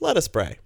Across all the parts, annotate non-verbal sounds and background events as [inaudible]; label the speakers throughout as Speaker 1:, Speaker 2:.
Speaker 1: Let us pray.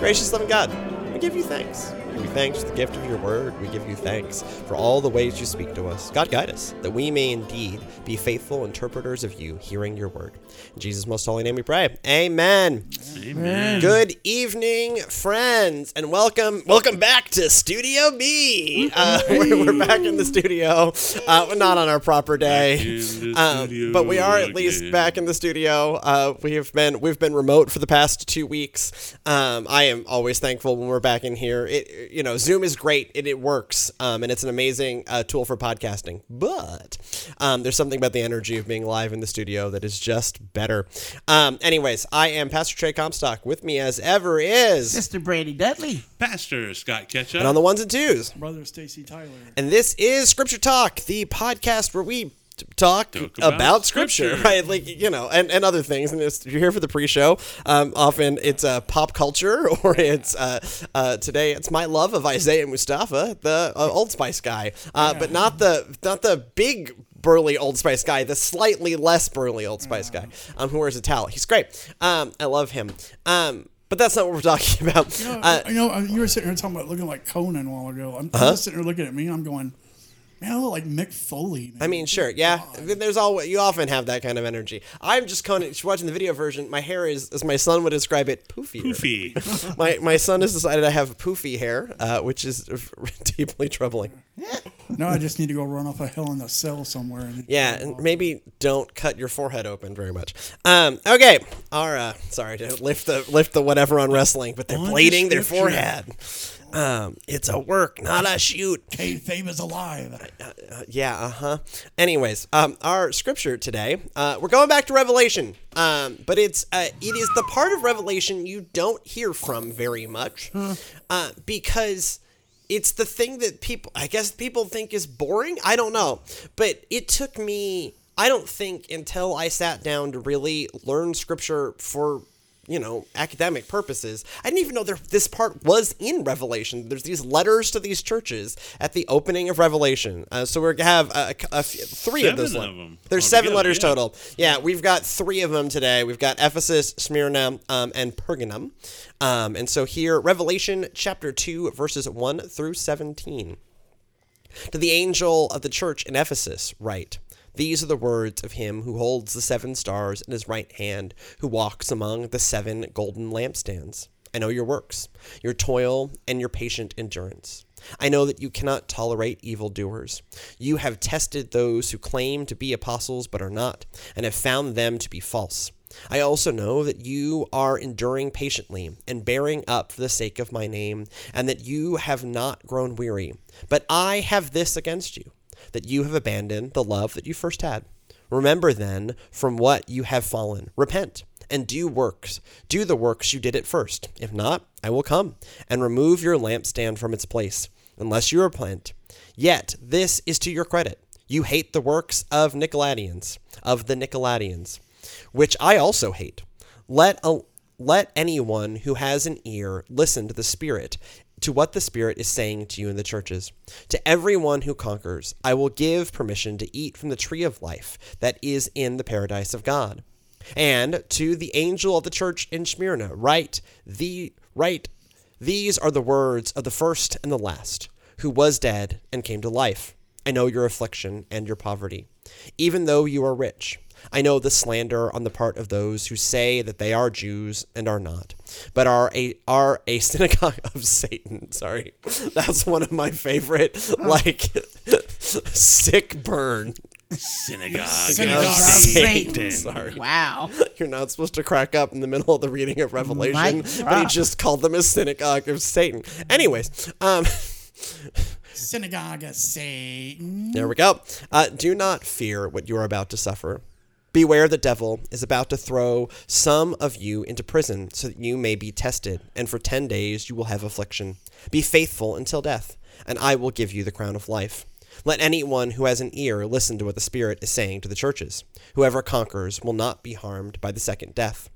Speaker 1: Gracious loving God, we give you thanks. We thanks for the gift of your word. We give you thanks for all the ways you speak to us. God, guide us, that we may indeed be faithful interpreters of you, hearing your word. In Jesus' most holy name we pray. Amen.
Speaker 2: Amen.
Speaker 1: Good evening, friends, and welcome welcome back to Studio B. Uh, [laughs] we're, back in the studio, uh, we're not on our proper day, um, but we are at least back in the studio. Uh, we have been we've been remote for the past two weeks. Um, I am always thankful when we're back in here. It you know Zoom is great, and it works, um, and it's an amazing uh, tool for podcasting. But um, there's something about the energy of being live in the studio that is just better. Um, anyways, I am Pastor Trey Comstock. With me as ever is
Speaker 3: Mr. Brady Dudley.
Speaker 2: Pastor Scott Ketchup.
Speaker 1: and on the ones and twos.
Speaker 4: brother Stacy Tyler.
Speaker 1: And this is Scripture Talk, the podcast where we t- talk,
Speaker 2: Talk
Speaker 1: about,
Speaker 2: about
Speaker 1: scripture,
Speaker 2: Scripture.
Speaker 1: right? Like you know, and, and other things. And it's, you're here for the pre-show. Um, often it's uh, pop culture, [laughs] or it's uh, uh, today it's my love of Isaiah Mustafa, the uh, Old Spice guy, uh, but not the not the big. Burly Old Spice guy, the slightly less burly Old Spice guy, um, who wears a towel. He's great. Um, I love him. Um, but that's not what we're [laughs] talking about.
Speaker 4: You know,
Speaker 1: Uh,
Speaker 4: you know, you were sitting here talking about looking like Conan a while ago. I'm,
Speaker 1: Uh-huh.
Speaker 4: I'm just sitting here looking at me. I'm going, man, I look like Mick Foley. Man.
Speaker 1: I mean, sure, yeah. There's always you often have that kind of energy. I'm just Conan. If you're watching the video version, my hair is, as my son would describe it, poofy.
Speaker 2: Poofy. [laughs]
Speaker 1: My my son has decided I have poofy hair, uh, which is [laughs] deeply troubling.
Speaker 4: no, I just need to go run off a Hell in a Cell somewhere. And
Speaker 1: Yeah, and maybe don't cut your forehead open very much. Um, okay, our uh, sorry to lift the lift the whatever on wrestling, but they're
Speaker 2: On
Speaker 1: blading their
Speaker 2: scripture.
Speaker 1: forehead. Um, it's a work, not a shoot.
Speaker 4: Kayfabe is alive.
Speaker 1: Uh, yeah, uh huh. Anyways, um, our scripture today, uh, we're going back to Revelation, um, but it's uh, it is the part of Revelation you don't hear from very much, uh, because it's the thing that people, I guess, people think is boring. I don't know, but it took me. I don't think until I sat down to really learn scripture for you know, academic purposes. I didn't even know there, this part was in Revelation. There's these letters to these churches at the opening of Revelation. Uh, so we're gonna have a, a, a three of
Speaker 2: Seven
Speaker 1: those.
Speaker 2: of them
Speaker 1: There's seven
Speaker 2: altogether,
Speaker 1: letters
Speaker 2: yeah.
Speaker 1: total. Yeah, we've got three of them today. We've got Ephesus, Smyrna, um, and Pergamum. Um, and so here, Revelation chapter two, verses one through seventeen. To the angel of the church in Ephesus, write These are the words of him who holds the seven stars in his right hand, who walks among the seven golden lampstands. I know your works, your toil, and your patient endurance. I know that you cannot tolerate evildoers. You have tested those who claim to be apostles but are not, and have found them to be false. I also know that you are enduring patiently and bearing up for the sake of my name, and that you have not grown weary. But I have this against you, that you have abandoned the love that you first had. Remember then from what you have fallen. Repent and do works. Do the works you did at first. If not, I will come and remove your lampstand from its place, unless you repent. Yet this is to your credit. You hate the works of Nicolaitans, of the Nicolaitans, which I also hate. Let a, let anyone who has an ear listen to the Spirit, to what the Spirit is saying to you in the churches. To everyone who conquers, I will give permission to eat from the tree of life that is in the paradise of God. And to the angel of the church in Smyrna, write the write these are the words of the first and the last, who was dead and came to life. I know your affliction and your poverty, even though you are rich. I know the slander on the part of those who say that they are Jews and are not, but are a are a [laughs] synagogue of Satan. Sorry, that's one of my favorite like sick burn.
Speaker 2: Synagogue.
Speaker 4: Synagogue
Speaker 2: of
Speaker 4: of
Speaker 2: Satan.
Speaker 3: Satan.
Speaker 1: Sorry.
Speaker 3: Wow. [laughs]
Speaker 1: You're not supposed to crack up in the middle of the reading of Revelation,
Speaker 3: My
Speaker 1: but he just called them a synagogue of Satan. Anyways, um,
Speaker 4: Synagogue of Satan.
Speaker 1: there we go. Uh, do not fear what you are about to suffer. Beware the devil is about to throw some of you into prison so that you may be tested, and for ten days you will have affliction. Be faithful until death, and I will give you the crown of life. Let anyone who has an ear listen to what the Spirit is saying to the churches. Whoever conquers will not be harmed by the second death.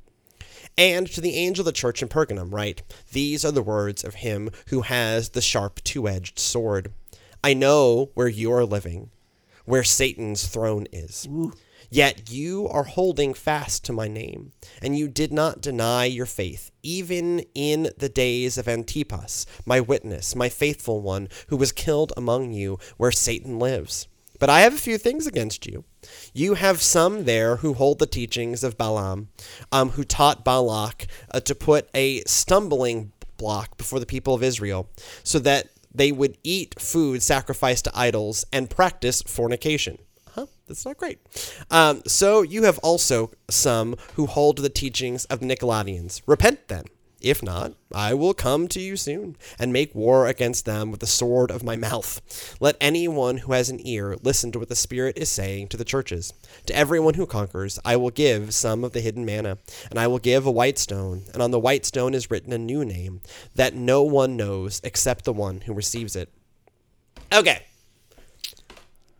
Speaker 1: And to the angel of the church in Pergamum, write These are the words of him who has the sharp two edged sword. I know where you are living, where Satan's throne is. Yet you are holding fast to my name, and you did not deny your faith, even in the days of Antipas, my witness, my faithful one, who was killed among you where Satan lives. But I have a few things against you. You have some there who hold the teachings of Balaam, um, who taught Balak uh, to put a stumbling block before the people of Israel, so that they would eat food sacrificed to idols and practice fornication. Huh? That's not great. Um, so you have also some who hold the teachings of Nicolaitans. Repent then. If not, I will come to you soon and make war against them with the sword of my mouth. Let anyone who has an ear listen to what the Spirit is saying to the churches. To everyone who conquers, I will give some of the hidden manna, and I will give a white stone, and on the white stone is written a new name that no one knows except the one who receives it. Okay,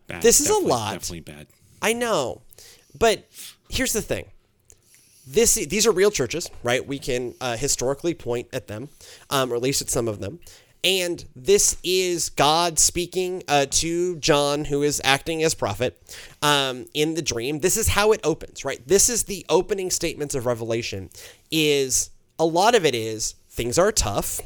Speaker 2: Bad.
Speaker 1: This is a lot.
Speaker 2: Definitely bad.
Speaker 1: I know, but here's the thing. This these are real churches, right? We can uh, historically point at them, um, or at least at some of them. And this is God speaking uh, to John, who is acting as prophet um, in the dream. This is how it opens, right? This is the opening statements of Revelation. Is a lot of it is things are tough.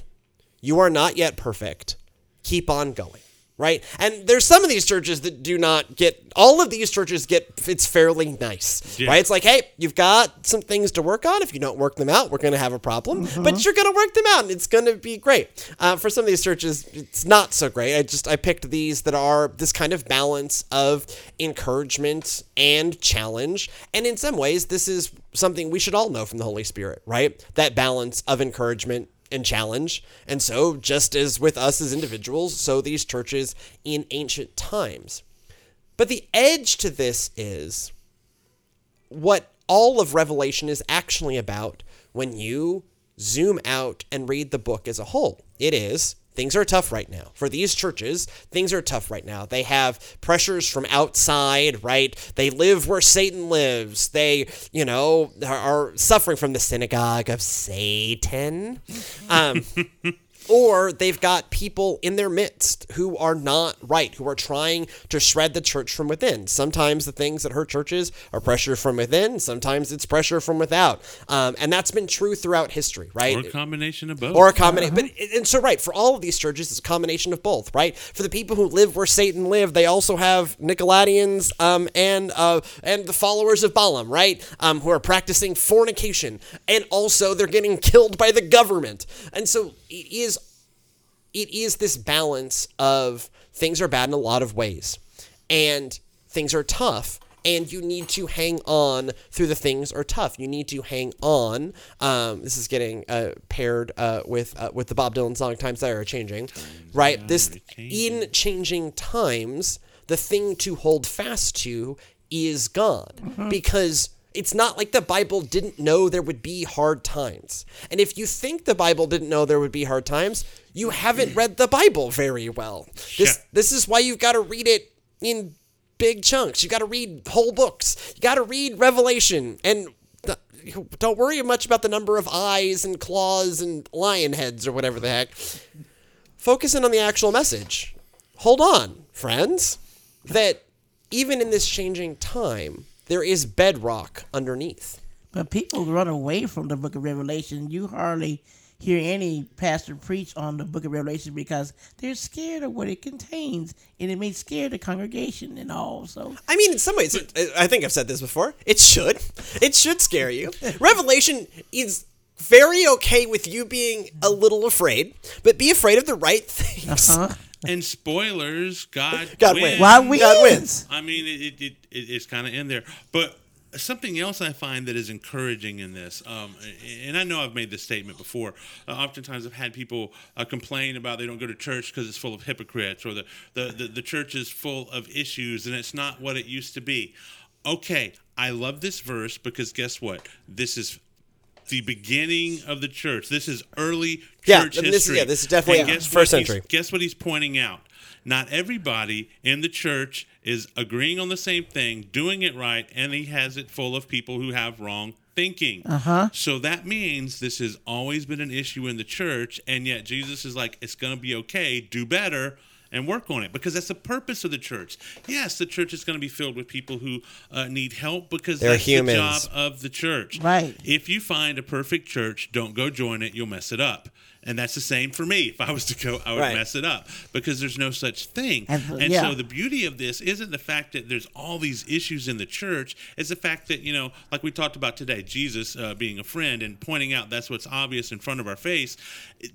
Speaker 1: You are not yet perfect. Keep on going right? And there's some of these churches that do not get all of these churches get it's fairly nice,
Speaker 2: Yeah.
Speaker 1: right? It's like, hey, you've got some things to work on. If you don't work them out, we're going to have a problem. But you're going to work them out, and it's going to be great. Uh, for some of these churches, it's not so great. I just I picked these that are this kind of balance of encouragement and challenge, and in some ways, this is something we should all know from the Holy Spirit, right? That balance of encouragement and challenge. And so, just as with us as individuals, so these churches in ancient times. But the edge to this is what all of Revelation is actually about when you zoom out and read the book as a whole. It is. Things are tough right now. For these churches, things are tough right now. They have pressures from outside, right? They live where Satan lives. They, you know, are, suffering from the synagogue of Satan. Um, [laughs] or they've got people in their midst who are not right, who are trying to shred the church from within. Sometimes the things that hurt churches are pressure from within, sometimes it's pressure from without. Um, and that's been true throughout history, right?
Speaker 2: Or a combination of both.
Speaker 1: or a combination. But and so right for all of these churches, it's a combination of both, right? For the people who live where Satan lived, they also have Nicolaitans um, and uh, and the followers of Balaam, right? Um, who are practicing fornication, and also they're getting killed by the government, and so it is it is this balance of things are bad in a lot of ways and things are tough and you need to hang on through the things are tough. You need to hang on um, this is getting uh, paired uh, with uh, with the bob dylan song times they are changing right? This in changing. times the thing to hold fast to is god. Because it's not like the Bible didn't know there would be hard times. And if you think the Bible didn't know there would be hard times, you haven't read the Bible very well. This
Speaker 2: Yeah.
Speaker 1: this is why you've got to read it in big chunks. You got to read whole books. You got to read Revelation and th- don't worry much about the number of eyes and claws and lion heads or whatever the heck. Focus in on the actual message. Hold on, friends, that even in this changing time, there is bedrock underneath.
Speaker 3: But people run away from the book of Revelation. You hardly hear any pastor preach on the book of Revelation because they're scared of what it contains and it may scare the congregation and all. So
Speaker 1: I mean, in some ways, it, I think I've said this before. It should. It should scare you. Revelation is very okay with you being a little afraid, but be afraid of the right things.
Speaker 3: huh?
Speaker 2: And spoilers, God, [laughs]
Speaker 1: God
Speaker 2: wins.
Speaker 1: wins.
Speaker 3: Why wins?
Speaker 1: God wins.
Speaker 2: I mean, it, it, it, it it's kind of in there. But something else I find that is encouraging in this, um, and I know I've made this statement before. Uh, oftentimes, I've had people uh, complain about they don't go to church because it's full of hypocrites, or the, the, the, the church is full of issues, and it's not what it used to be. Okay, I love this verse because guess what? This is the beginning of the church. This is early church
Speaker 1: I mean, this is-
Speaker 2: history.
Speaker 1: yeah, this is definitely yeah,
Speaker 2: guess
Speaker 1: first
Speaker 2: what he's-
Speaker 1: century.
Speaker 2: guess what he's pointing out? Not everybody in the church is agreeing on the same thing, doing it right, and he has it full of people who have wrong thinking. Uh-huh. So that means this has always been an issue in the church, and yet Jesus is like, it's going to be okay, do better. And work on it because that's the purpose of the church. Yes, the church is going to be filled with people who uh, need help because
Speaker 1: They're
Speaker 2: that's
Speaker 1: humans.
Speaker 2: the job of the church.
Speaker 3: Right.
Speaker 2: If you find a perfect church, don't go join it. You'll mess it up. And that's the same for me. If I was to go, I would
Speaker 1: Right.
Speaker 2: mess it up because there's no such thing.
Speaker 3: And-
Speaker 2: And,
Speaker 3: yeah.
Speaker 2: so the beauty of this isn't the fact that there's all these issues in the church. It's the fact that, you know, like we talked about today, Jesus uh, being a friend and pointing out that's what's obvious in front of our face.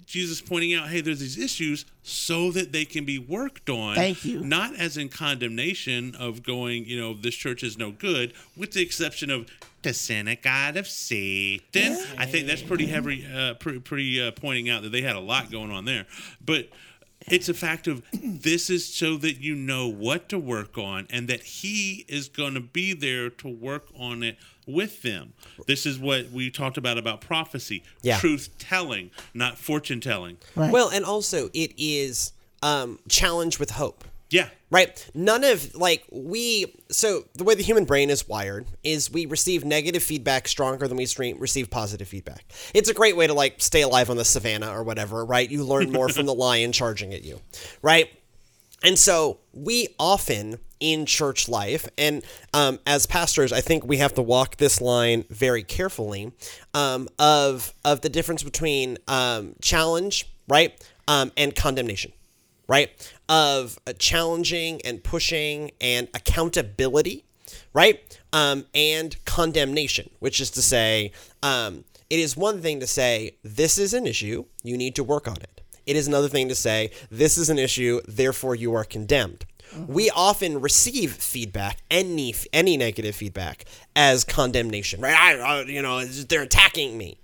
Speaker 2: Jesus pointing out, hey, there's these issues so that they can be worked on.
Speaker 3: Thank you.
Speaker 2: Not as in condemnation of going, you know, this church is no good, with the exception of the synagogue of Satan. I think that's pretty heavy, uh, pretty, pretty uh, pointing out that they had a lot going on there. But it's a fact of this is so that you know what to work on and that he is going to be there to work on it with them. This is what we talked about about prophecy,
Speaker 1: Yeah.
Speaker 2: truth telling, not fortune telling.
Speaker 3: Right.
Speaker 1: Well, and also it is um, challenge with hope.
Speaker 2: Yeah.
Speaker 1: Right? None of like we so the way the human brain is wired is we receive negative feedback stronger than we stre- receive positive feedback. It's a great way to like stay alive on the savannah or whatever, right? You learn more from the [laughs] lion charging at you, right? And so we often in church life, and um, as pastors, I think we have to walk this line very carefully um, of of the difference between um, challenge, right, um, and condemnation, right, of uh, challenging and pushing and accountability, right, um, and condemnation, which is to say, um, it is one thing to say this is an issue, you need to work on it. It is another thing to say, this is an issue, therefore you are condemned. Mm-hmm. We often receive feedback, any any negative feedback, as condemnation. Right? I, I, you know, they're attacking me.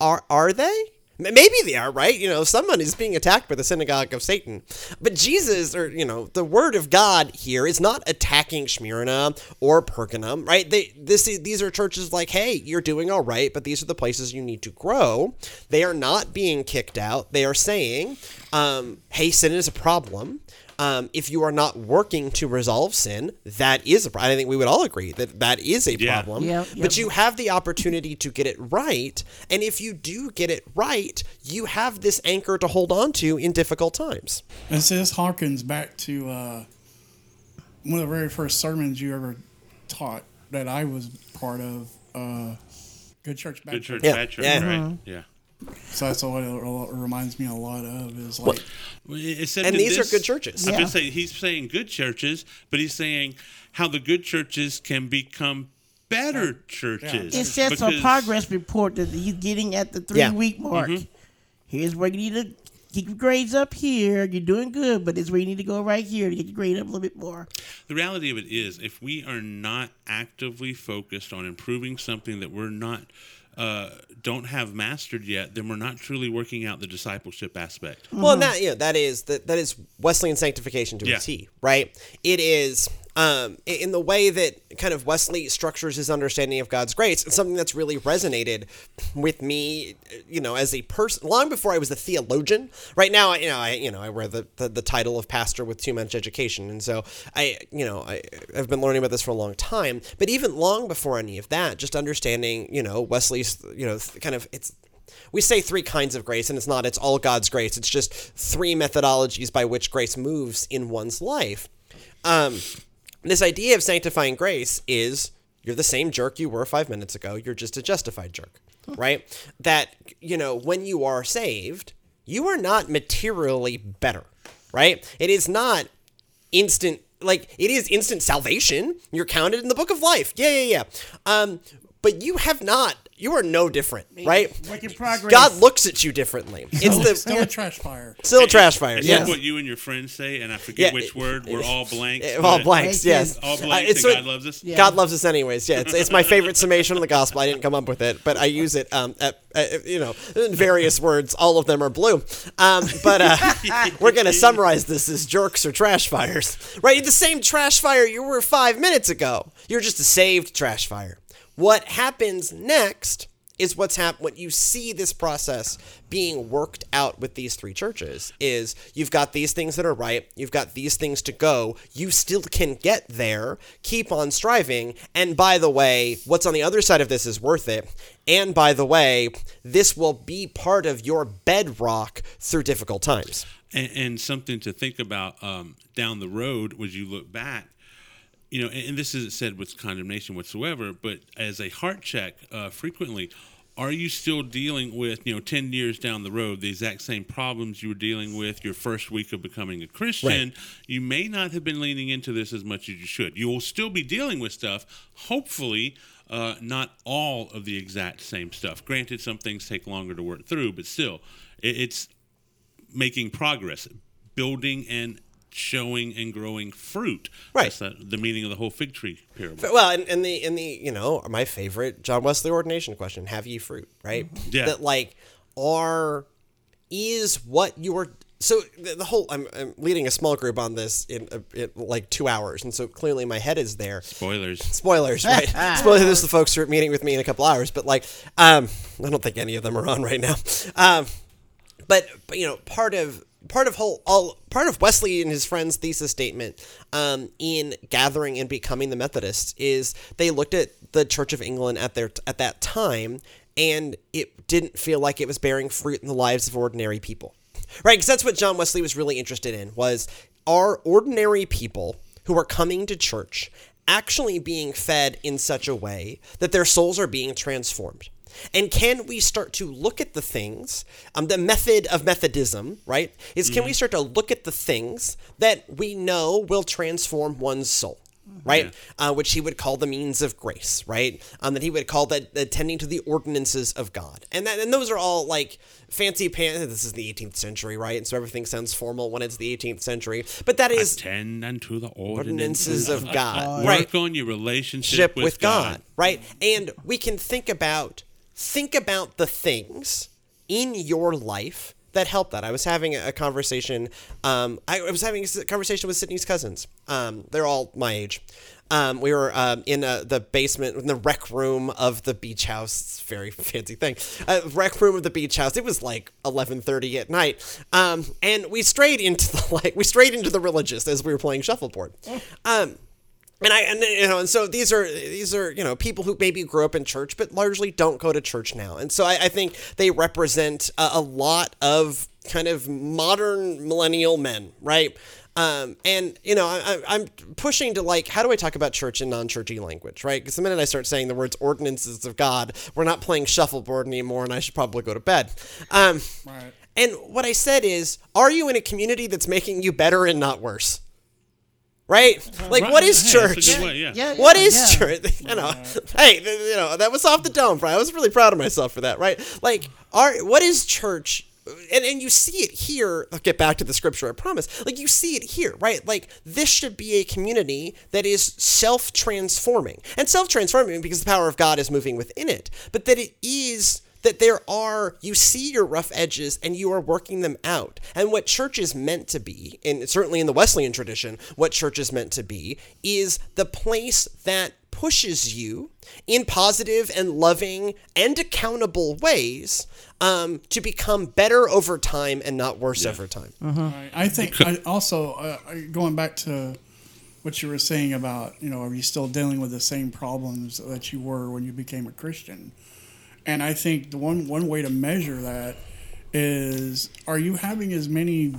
Speaker 1: Are are they? Maybe they are, right? You know, someone is being attacked by the synagogue of Satan. But Jesus, or you know, the word of God here is not attacking Smyrna or Pergamum, right? They this these are churches like, hey, you're doing all right, but these are the places you need to grow. They are not being kicked out. They are saying, um, hey, sin is a problem. Um, if you are not working to resolve sin, that is a problem. I think we would all agree that that is a
Speaker 2: Yeah.
Speaker 1: problem.
Speaker 3: Yep,
Speaker 1: But you have the opportunity to get it right. And if you do get it right, you have this anchor to hold on to in difficult times.
Speaker 4: And so this harkens back to uh, one of the very first sermons you ever taught that I was part of. Uh, Good Church, Bad
Speaker 2: Good church,
Speaker 1: Yeah.
Speaker 2: bad church,
Speaker 1: Yeah.
Speaker 2: right? Yeah.
Speaker 4: So that's what it it reminds me a lot of is like
Speaker 2: Well, it- it said
Speaker 1: And
Speaker 2: to
Speaker 1: these are good churches.
Speaker 2: I'm
Speaker 3: Yeah.
Speaker 2: just saying he's saying good churches, but he's saying how the good churches can become better churches.
Speaker 3: It's just a
Speaker 2: Because-
Speaker 3: progress report that he's getting at the three
Speaker 1: Yeah.
Speaker 3: week mark.
Speaker 2: Mm-hmm.
Speaker 3: Here's where you need to keep your grades up here. You're doing good, but it's where you need to go right here to get your grade up a little bit more.
Speaker 2: The reality of it is, if we are not actively focused on improving something that we're not, uh, don't have mastered yet, then we're not truly working out the discipleship aspect.
Speaker 1: Well, and that you know, that is that that is Wesleyan sanctification to
Speaker 2: Yeah.
Speaker 1: a T, right? It is um, in the way that kind of Wesley structures his understanding of God's grace. It's something that's really resonated with me, you know, as a person long before I was a theologian. Right now, you know, I you know I wear the, the the title of pastor with too much education, and so I you know I have been learning about this for a long time. But even long before any of that, just understanding, you know, Wesley's you know kind of it's we say three kinds of grace, and it's not, it's all God's grace. It's just three methodologies by which grace moves in one's life. Um, this idea of sanctifying grace is you're the same jerk you were five minutes ago, you're just a justified jerk, right? That, you know, when you are saved, you are not materially better, right? It is not instant like it is instant salvation. You're counted in the book of life. Yeah yeah yeah. Um but you have not you are no different right
Speaker 3: Work progress.
Speaker 1: god looks at you differently it's
Speaker 4: still,
Speaker 1: the
Speaker 4: still a trash fire.
Speaker 1: still a trash fire
Speaker 2: It's
Speaker 1: yes
Speaker 2: what you and your friends say, and I forget
Speaker 1: Yeah.
Speaker 2: which word. We're all blanks.
Speaker 1: Eh, all
Speaker 2: but-
Speaker 1: blanks yes
Speaker 3: Yes,
Speaker 2: All
Speaker 1: Uh,
Speaker 2: blanks,
Speaker 1: it's
Speaker 2: and
Speaker 1: what-
Speaker 2: God loves us.
Speaker 3: Yeah.
Speaker 1: God loves us anyways. Yeah, it's, it's my favorite summation of the gospel. I didn't come up with it, but I use it. Um, at, at, you know, in various words. All of them are blue. Um, but uh, [laughs] we're gonna summarize this as jerks or trash fires. Right, You're the same trash fire you were five minutes ago. You're just a saved trash fire. What happens next? Is what's happened when you see this process being worked out with these three churches is you've got these things that are right, you've got these things to go, you still can get there, keep on striving, and by the way, what's on the other side of this is worth it. And by the way, this will be part of your bedrock through difficult times.
Speaker 2: and, and something to think about um, down the road as you look back. You know, and, and this isn't said with condemnation whatsoever, but as a heart check, uh, frequently, are you still dealing with you know 10 years down the road the exact same problems you were dealing with your first week of becoming a christian?
Speaker 1: Right.
Speaker 2: you may not have been leaning into this as much as you should. You will still be dealing with stuff hopefully uh, not all of the exact same stuff. Granted some things take longer to work through but still it, it's making progress building and showing and growing fruit
Speaker 1: Right.
Speaker 2: That's the, the meaning of the whole fig tree parable
Speaker 1: Well, in, in the in the you know my favorite John Wesley ordination question: Have ye fruit? Right?
Speaker 2: Yeah.
Speaker 1: That like are is what you're so the, the whole I'm, I'm leading a small group on this in, uh, in like two hours, and so clearly my head is there.
Speaker 2: spoilers
Speaker 1: Spoilers, right? [laughs] Spoilers. This is the folks who are meeting with me in a couple hours, but like, um, I don't think any of them are on right now. Um, but, but you know, part of part of whole all part of Wesley and his friends' thesis statement um, in gathering and becoming the Methodists is they looked at the Church of England at their at that time, and it didn't feel like it was bearing fruit in the lives of ordinary people, right? Because that's what John Wesley was really interested in was are ordinary people who are coming to church actually being fed in such a way that their souls are being transformed. And can we start to look at the things, um, the method of Methodism, right? Is can we start to look at the things that we know will transform one's soul? Right, uh, which he would call the means of grace, right? Um, that he would call that attending to the ordinances of God, and that and those are all like fancy pants. This is the 18th century, right? And so everything sounds formal when it's the 18th century, but that is
Speaker 2: attend unto the
Speaker 1: ordinances
Speaker 2: ordinances
Speaker 1: of God,
Speaker 2: Work
Speaker 1: right?
Speaker 2: on your relationship with,
Speaker 1: with God, right? And we can think about think about the things in your life that help that. I was having a conversation. Um, I was having a conversation with Sydney's cousins. Um, they're all my age. Um, we were um, in uh, the basement, in the rec room of the beach house. Very [laughs] fancy thing. Uh, rec room of the beach house. It was like eleven thirty at night, um, and we strayed into the [laughs] like we strayed into the religious as we were playing shuffleboard. And I and you know and so these are these are you know people who maybe grew up in church but largely don't go to church now. And so I, I think they represent a, a lot of kind of modern millennial men right? Um, and you know I- I'm pushing to like how do I talk about church in non-churchy language right? Because the minute I start saying the words ordinances of God we're not playing shuffleboard anymore and I should probably go to bed. Um,
Speaker 4: Right.
Speaker 1: and what I said is are you in a community that's making you better and not worse right like
Speaker 2: Right,
Speaker 1: what is
Speaker 2: hey,
Speaker 1: church
Speaker 2: good way, yeah.
Speaker 3: Yeah, yeah,
Speaker 1: is
Speaker 3: yeah.
Speaker 1: church? [laughs] You know, hey, you know that was off the dome. Brian. I was really proud of myself for that, right? Like, are what is church? And and you see it here. I'll get back to the scripture. I promise. Like you see it here, right? Like this should be a community that is self transforming and self transforming because the power of God is moving within it, but that it is that there are you see your rough edges and you are working them out and what church is meant to be and certainly in the wesleyan tradition what church is meant to be is the place that pushes you in positive and loving and accountable ways um, to become better over time and not worse over time
Speaker 4: Right. I think I also uh, going back to what you were saying about you know are you still dealing with the same problems that you were when you became a Christian? And I think the one one way to measure that is are you having as many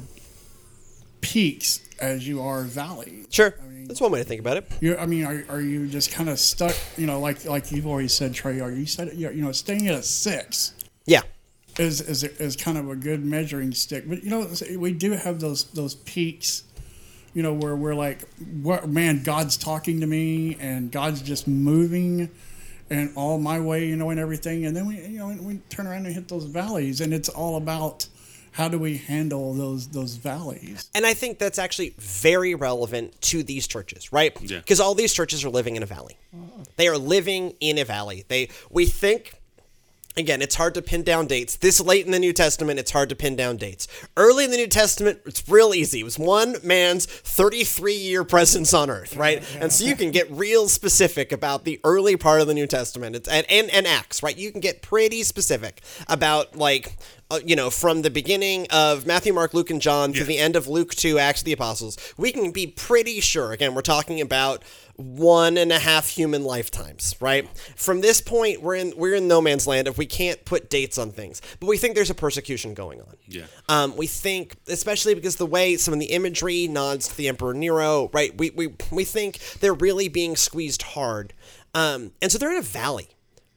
Speaker 4: peaks as you are valleys?
Speaker 1: sure that's one way to think about it
Speaker 4: You, I mean, are, are you just kind of stuck? You know, like like you've always said, Trey. Are you said you know staying at a six
Speaker 1: yeah
Speaker 4: is is is kind of a good measuring stick. But you know, we do have those those peaks. You know, where we're like, what man, God's talking to me, and God's just moving, and all my way, you know, and everything. And then we, you know, we turn around and hit those valleys, and it's all about how do we handle those those valleys.
Speaker 1: And I think that's actually very relevant to these churches, right?
Speaker 2: Yeah.
Speaker 1: Because all these churches are living in a valley. Uh-huh. They are living in a valley. They we think again, it's hard to pin down dates. This late in the New Testament, it's hard to pin down dates. Early in the New Testament, it's real easy. It was one man's 33 year presence on earth, right? [laughs] And so you can get real specific about the early part of the New Testament. It's and, and, and Acts, right? You can get pretty specific about like uh, you know, from the beginning of Matthew, Mark, Luke, and John to the end of Luke 2, Acts of the Apostles, we can be pretty sure, again, we're talking about one and a half human lifetimes, right? From this point, we're in we're in no man's land if we can't put dates on things. But we think there's a persecution going on.
Speaker 2: Yeah.
Speaker 1: Um, we think, especially because the way some of the imagery nods to the Emperor Nero, right? We, we, we think they're really being squeezed hard. Um, and so they're in a valley,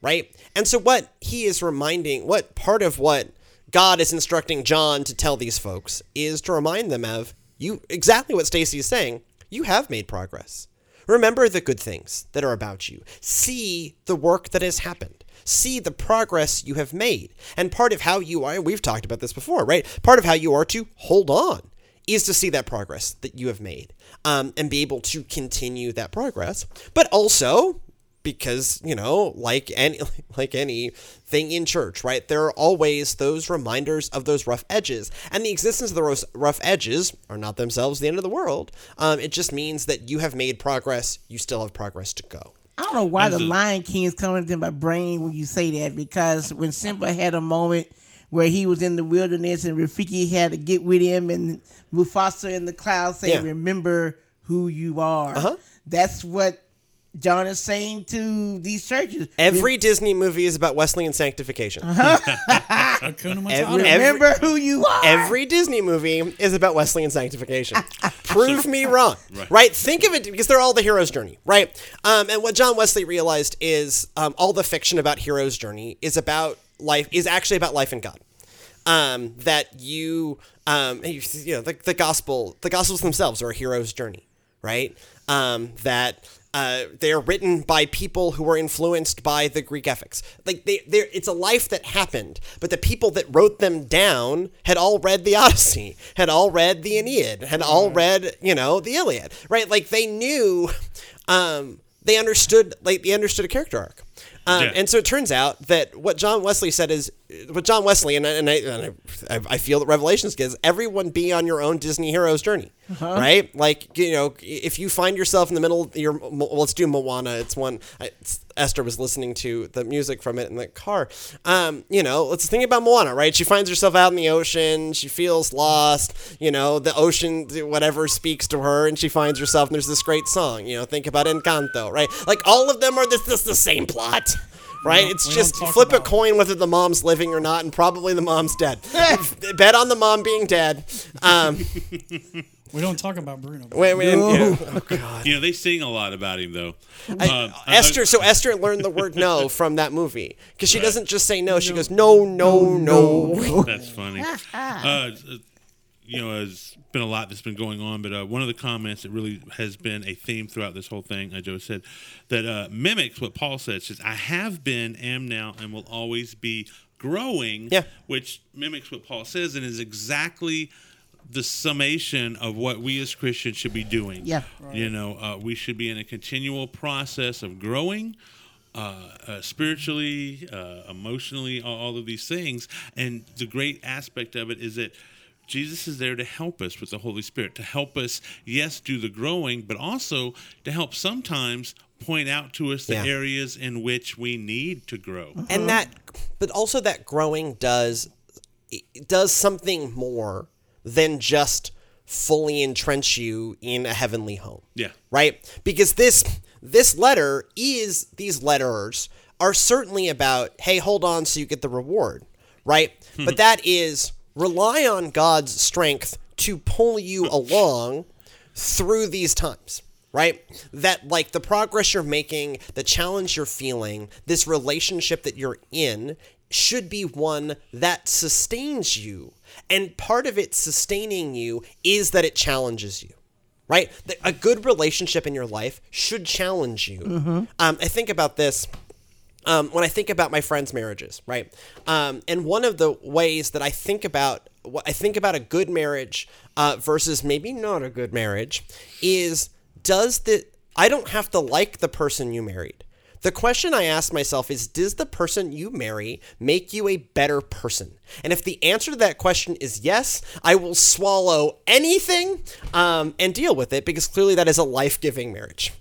Speaker 1: right? And so what he is reminding, what part of what God is instructing John to tell these folks is to remind them of you exactly what Stacy is saying. You have made progress. Remember the good things that are about you. See the work that has happened. See the progress you have made. And part of how you are, we've talked about this before, right? Part of how you are to hold on is to see that progress that you have made um, and be able to continue that progress. But also, because you know like any [laughs] like anything in church right there are always those reminders of those rough edges and the existence of those rough edges are not themselves the end of the world um, it just means that you have made progress you still have progress to go
Speaker 3: I don't know why the
Speaker 2: That's a-
Speaker 3: Lion King is coming into my brain when you say that because when Simba had a moment where he was in the wilderness and Rafiki had to get with him and Mufasa in the clouds saying,
Speaker 1: Yeah.
Speaker 3: "Remember who you are."
Speaker 1: Uh-huh.
Speaker 3: That's what John is saying to these churches.
Speaker 1: every disney movie is about wesleyan sanctification [laughs]
Speaker 4: Hakuna Matata.
Speaker 1: Every-
Speaker 3: remember who you are.
Speaker 1: Every Disney movie is about Wesleyan sanctification. [laughs] Prove me wrong, right. Think of it because they're all the hero's journey, right? Um, and what John Wesley realized is um, all the fiction about hero's journey is about life is actually about life in God. Um, that you, um, you, you know, the, the gospel, the gospels themselves are a hero's journey, right? Um, that uh, they are written by people who were influenced by the Greek ethics. Like they, it's a life that happened, but the people that wrote them down had all read the [laughs] Odyssey, had all read the Aeneid, had all read, you know, the Iliad, right? Like they knew, um, they understood, like they understood a character arc. Um,
Speaker 2: Yeah.
Speaker 1: And so it turns out that what John Wesley said is, what John Wesley and I, and I, and I, I feel that Revelations gives everyone be on your own Disney hero's journey, right? Like you know, if you find yourself in the middle, your well, let's do Moana. It's one I, it's, Esther was listening to the music from it in the car. Um, you know, let's think about Moana, right? She finds herself out in the ocean. She feels lost. You know, the ocean, whatever, speaks to her, and she finds herself. And there's this great song. You know, think about Encanto, right? Like all of them are this, this the same plot. Right, it's just flip a coin whether the mom's living or not, and probably the mom's dead. [laughs] [laughs] Bet on the mom being dead. Um,
Speaker 4: We don't talk about Bruno.
Speaker 1: wait, wait, yeah.
Speaker 2: You know, they sing a lot about him though.
Speaker 1: I-
Speaker 2: Um, I-
Speaker 1: Esther, so Esther learned the word no from that movie because she doesn't just say no; she goes no, no, no.
Speaker 2: That's funny. [laughs] Uh, you know, there's been a lot that's been going on, but uh, one of the comments that really has been a theme throughout this whole thing, uh, Joe said, that uh, mimics what Paul said. Says, "I have been, am now, and will always be growing."
Speaker 1: Yeah.
Speaker 2: which mimics what Paul says, and is exactly the summation of what we as Christians should be doing.
Speaker 3: Yeah.
Speaker 2: You know, uh, we should be in a continual process of growing uh, uh, spiritually, uh, emotionally, all, all of these things. And the great aspect of it is that Jesus is there to help us with the Holy Spirit, to help us, yes, do the growing, but also to help sometimes point out to us the
Speaker 1: Yeah.
Speaker 2: areas in which we need to grow.
Speaker 1: and uh-huh. that, but also that growing does it does something more than just fully entrench you in a heavenly home.
Speaker 2: Yeah.
Speaker 1: right? Because this this letter is these letters are certainly about hey, hold on so you get the reward, right? but hmm. that is rely on God's strength to pull you [laughs] along through these times. Right? That, like, the progress you're making, the challenge you're feeling, this relationship that you're in should be one that sustains you. And part of it sustaining you is that it challenges you right? A good relationship in your life should challenge you. Um, I think about this um, when I think about my friends' marriages, right? Um, and one of the ways that I think about what I think about a good marriage uh, versus maybe not a good marriage is does the I don't have to like the person you married. The question I ask myself is Does the person you marry make you a better person? And if the answer to that question is yes, I will swallow anything um, and deal with it because clearly that is a life giving marriage.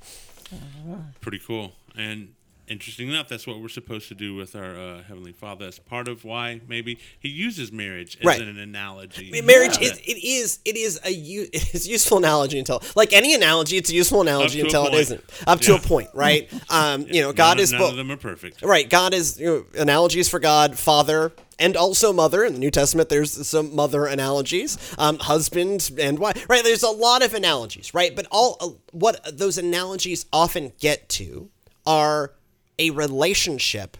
Speaker 2: Pretty cool. And interesting enough, that's what we're supposed to do with our uh, Heavenly Father. That's part of why maybe He uses marriage as
Speaker 1: Right.
Speaker 2: an analogy.
Speaker 1: I mean, marriage
Speaker 2: Yeah.
Speaker 1: is it is it is a u- [laughs] it is a useful analogy until like any analogy, it's a useful analogy until it isn't up to a point, right? [laughs] Um, you know, God
Speaker 2: none,
Speaker 1: is
Speaker 2: none of them are perfect.
Speaker 1: Right. God is you know, analogies for God, Father, and also Mother. In the New Testament, there's some mother analogies, um, husband and wife. Right. There's a lot of analogies. Right. But all uh, what those analogies often get to are a relationship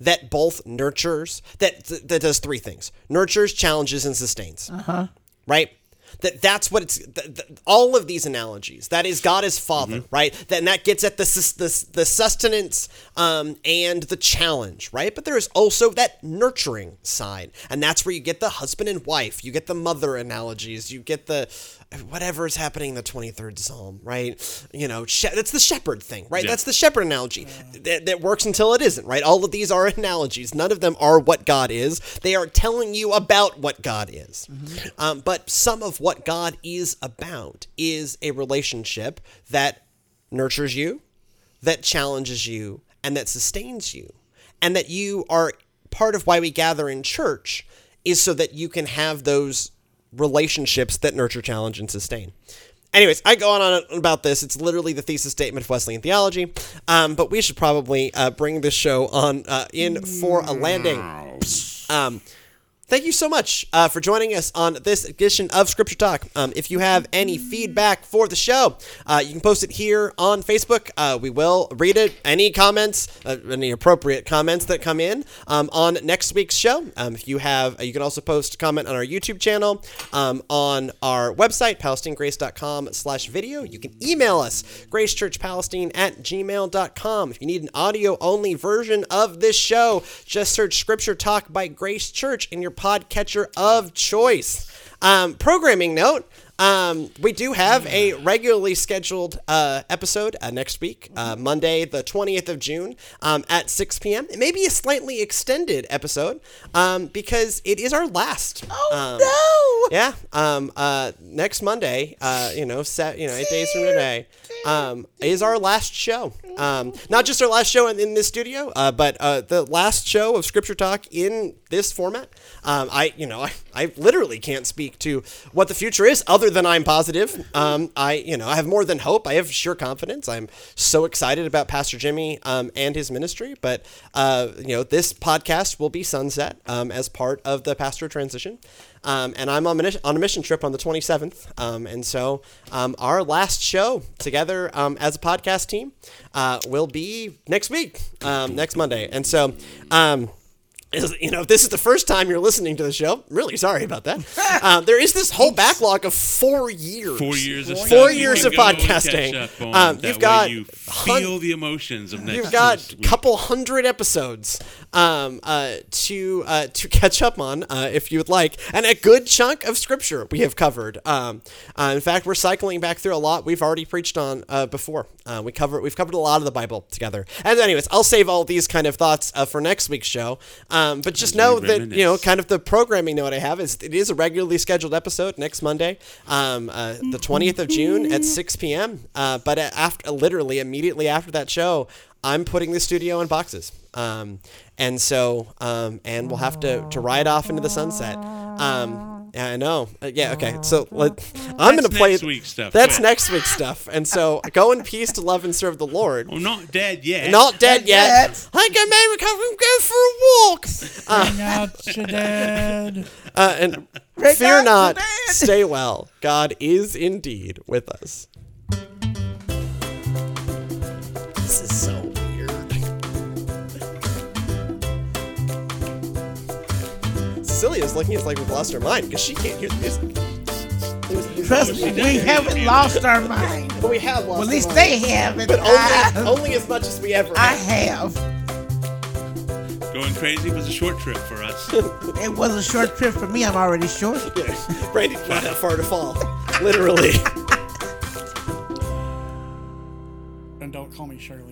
Speaker 1: that both nurtures that that does three things: nurtures, challenges, and sustains. Uh huh. Right. That that's what it's th- th- all of these analogies. That is God as Father, right? That and that gets at the sus- the, the sustenance um, and the challenge, right? But there is also that nurturing side, and that's where you get the husband and wife. You get the mother analogies. You get the whatever is happening in the twenty third Psalm, right? You know, she- that's the shepherd thing, right?
Speaker 2: Yeah.
Speaker 1: That's the shepherd analogy that, that works until it isn't, right? All of these are [laughs] analogies. None of them are what God is. They are telling you about what God is. Um, but some of what God is about is a relationship that nurtures you, that challenges you, and that sustains you. And that you are part of why we gather in church is so that you can have those relationships that nurture, challenge, and sustain. Anyways, I go on on about this. It's literally the thesis statement of Wesleyan theology. Um, but we should probably uh, bring this show on uh, in for a landing. Um, thank you so much uh, for joining us on this edition of Scripture Talk. Um, if you have any feedback for the show, uh, you can post it here on Facebook. Uh, we will read it. Any comments, uh, any appropriate comments that come in um, on next week's show. Um, if you have, uh, you can also post a comment on our YouTube channel, um, on our website, palestinegrace.com slash video. You can email us, gracechurchpalestine at gmail.com. If you need an audio only version of this show, just search Scripture Talk by Grace Church in your podcatcher of choice. Um, programming note. Um, we do have a regularly scheduled uh, episode uh, next week, uh, Monday, the 20th of June, um, at 6 p.m. It may be a slightly extended episode um, because it is our last. Oh,
Speaker 3: no!
Speaker 1: Yeah. Um, uh, next Monday, uh, you know, set, you know, eight days from today, um, is our last show. Um, not just our last show in, in this studio, uh, but uh, the last show of Scripture Talk in this format. Um, I, you know, I, I literally can't speak to what the future is other than I'm positive. Um, I, you know, I have more than hope. I have sure confidence. I'm so excited about Pastor Jimmy um, and his ministry. But, uh, you know, this podcast will be sunset um, as part of the pastor transition. Um, and I'm on, on a mission trip on the 27th. Um, and so um, our last show together as a podcast team uh, will be next week, next Monday. And so, you know, if this is the first time you're listening to the show, I'm really sorry about that. Um, [laughs] there is this whole backlog of four years.
Speaker 2: Four years of
Speaker 1: Four
Speaker 2: stuff
Speaker 1: years of podcasting.
Speaker 2: catch up on.
Speaker 1: Um, you've got
Speaker 2: you
Speaker 1: hun-
Speaker 2: feel the emotions of next
Speaker 1: You've got a couple hundred episodes um, uh, to uh, to catch up on uh, if you would like, and a good chunk of scripture we have covered. Um, uh, in fact, we're cycling back through a lot we've already preached on uh, before. Uh, we cover we've covered a lot of the Bible together. And anyways, I'll save all these kind of thoughts uh, for next week's show. Um, but just know that you know, kind of the programming note I have is it is a regularly scheduled episode next Monday, um, uh, the twentieth of June at six p.m. Uh, but after literally immediately after that show, I'm putting the studio in boxes. Um, and so, um, and we'll have to, to ride off into the sunset. Yeah, I know. Uh, yeah, okay. So let, I'm going to
Speaker 2: That's
Speaker 1: play.
Speaker 2: next week's stuff.
Speaker 1: That's
Speaker 2: Good.
Speaker 1: next week's stuff. And so [laughs] go in peace to love and serve the Lord.
Speaker 2: Well, not dead yet.
Speaker 1: Not dead
Speaker 3: Not
Speaker 1: yet.
Speaker 3: yet.
Speaker 1: I can maybe come and go for a walk.
Speaker 4: Bring out your [laughs] dad.
Speaker 1: Uh, and
Speaker 3: Break
Speaker 1: fear not, stay well. God is indeed with us. Cecilia's looking at us like we've lost our mind because she can't hear the music.
Speaker 3: Trust me, we haven't lost our mind.
Speaker 1: But we have lost
Speaker 3: Well, at
Speaker 1: our
Speaker 3: least
Speaker 1: mind.
Speaker 3: they haven't.
Speaker 1: But
Speaker 3: I,
Speaker 1: only, only as much as we ever
Speaker 3: I
Speaker 1: have.
Speaker 3: have.
Speaker 2: Going crazy was a short trip for us. [laughs]
Speaker 3: It was a short trip for me. I'm already short. [laughs]
Speaker 1: Yeah. Brandy's not that far to fall. Literally. [laughs]
Speaker 4: And don't call me Shirley.